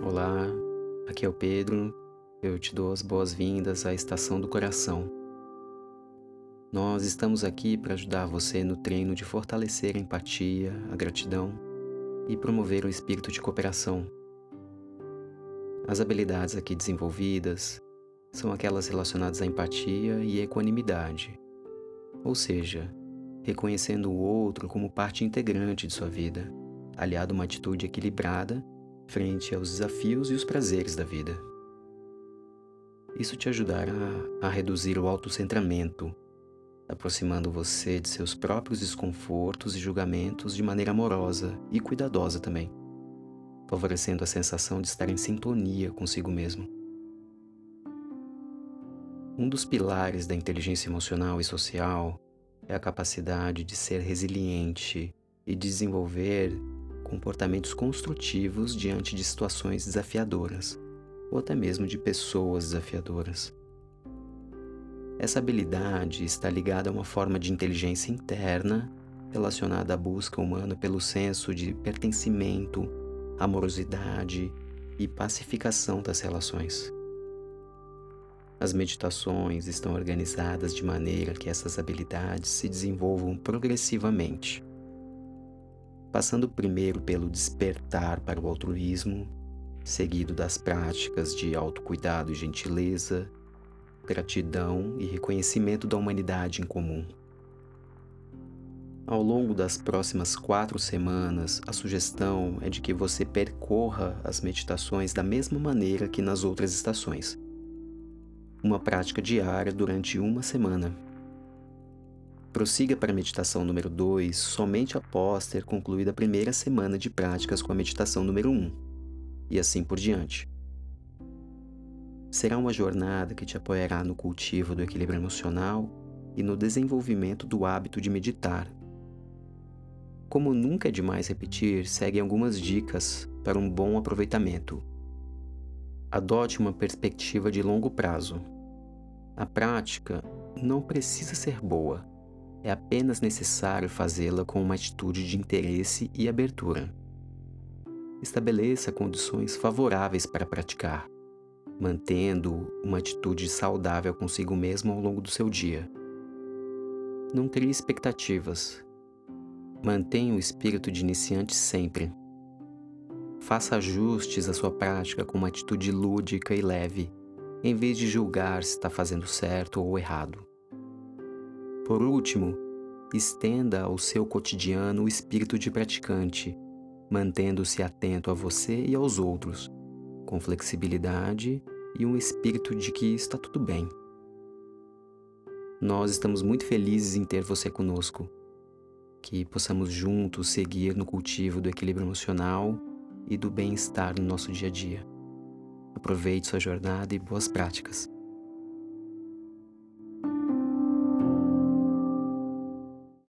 Olá, aqui é o Pedro. Eu te dou as boas-vindas à Estação do Coração. Nós estamos aqui para ajudar você no treino de fortalecer a empatia, a gratidão e promover o espírito de cooperação. As habilidades aqui desenvolvidas são aquelas relacionadas à empatia e equanimidade, ou seja, reconhecendo o outro como parte integrante de sua vida, aliado a uma atitude equilibrada frente aos desafios e os prazeres da vida. Isso te ajudará a reduzir o autocentramento, aproximando você de seus próprios desconfortos e julgamentos de maneira amorosa e cuidadosa também, favorecendo a sensação de estar em sintonia consigo mesmo. Um dos pilares da inteligência emocional e social é a capacidade de ser resiliente e desenvolver comportamentos construtivos diante de situações desafiadoras ou até mesmo de pessoas desafiadoras. Essa habilidade está ligada a uma forma de inteligência interna relacionada à busca humana pelo senso de pertencimento, amorosidade e pacificação das relações. As meditações estão organizadas de maneira que essas habilidades se desenvolvam progressivamente passando primeiro pelo despertar para o altruísmo, seguido das práticas de autocuidado e gentileza, gratidão e reconhecimento da humanidade em comum. Ao longo das próximas quatro semanas, a sugestão é de que você percorra as meditações da mesma maneira que nas outras estações. Uma prática diária durante uma semana. Prossiga para a meditação número 2 somente após ter concluído a primeira semana de práticas com a meditação número 1, um, e assim por diante. Será uma jornada que te apoiará no cultivo do equilíbrio emocional e no desenvolvimento do hábito de meditar. Como nunca é demais repetir, seguem algumas dicas para um bom aproveitamento. Adote uma perspectiva de longo prazo. A prática não precisa ser boa é apenas necessário fazê-la com uma atitude de interesse e abertura. Estabeleça condições favoráveis para praticar, mantendo uma atitude saudável consigo mesmo ao longo do seu dia. Não crie expectativas. Mantenha o espírito de iniciante sempre. Faça ajustes à sua prática com uma atitude lúdica e leve, em vez de julgar se está fazendo certo ou errado. Por último, estenda ao seu cotidiano o espírito de praticante, mantendo-se atento a você e aos outros, com flexibilidade e um espírito de que está tudo bem. Nós estamos muito felizes em ter você conosco. Que possamos juntos seguir no cultivo do equilíbrio emocional e do bem-estar no nosso dia a dia. Aproveite sua jornada e boas práticas.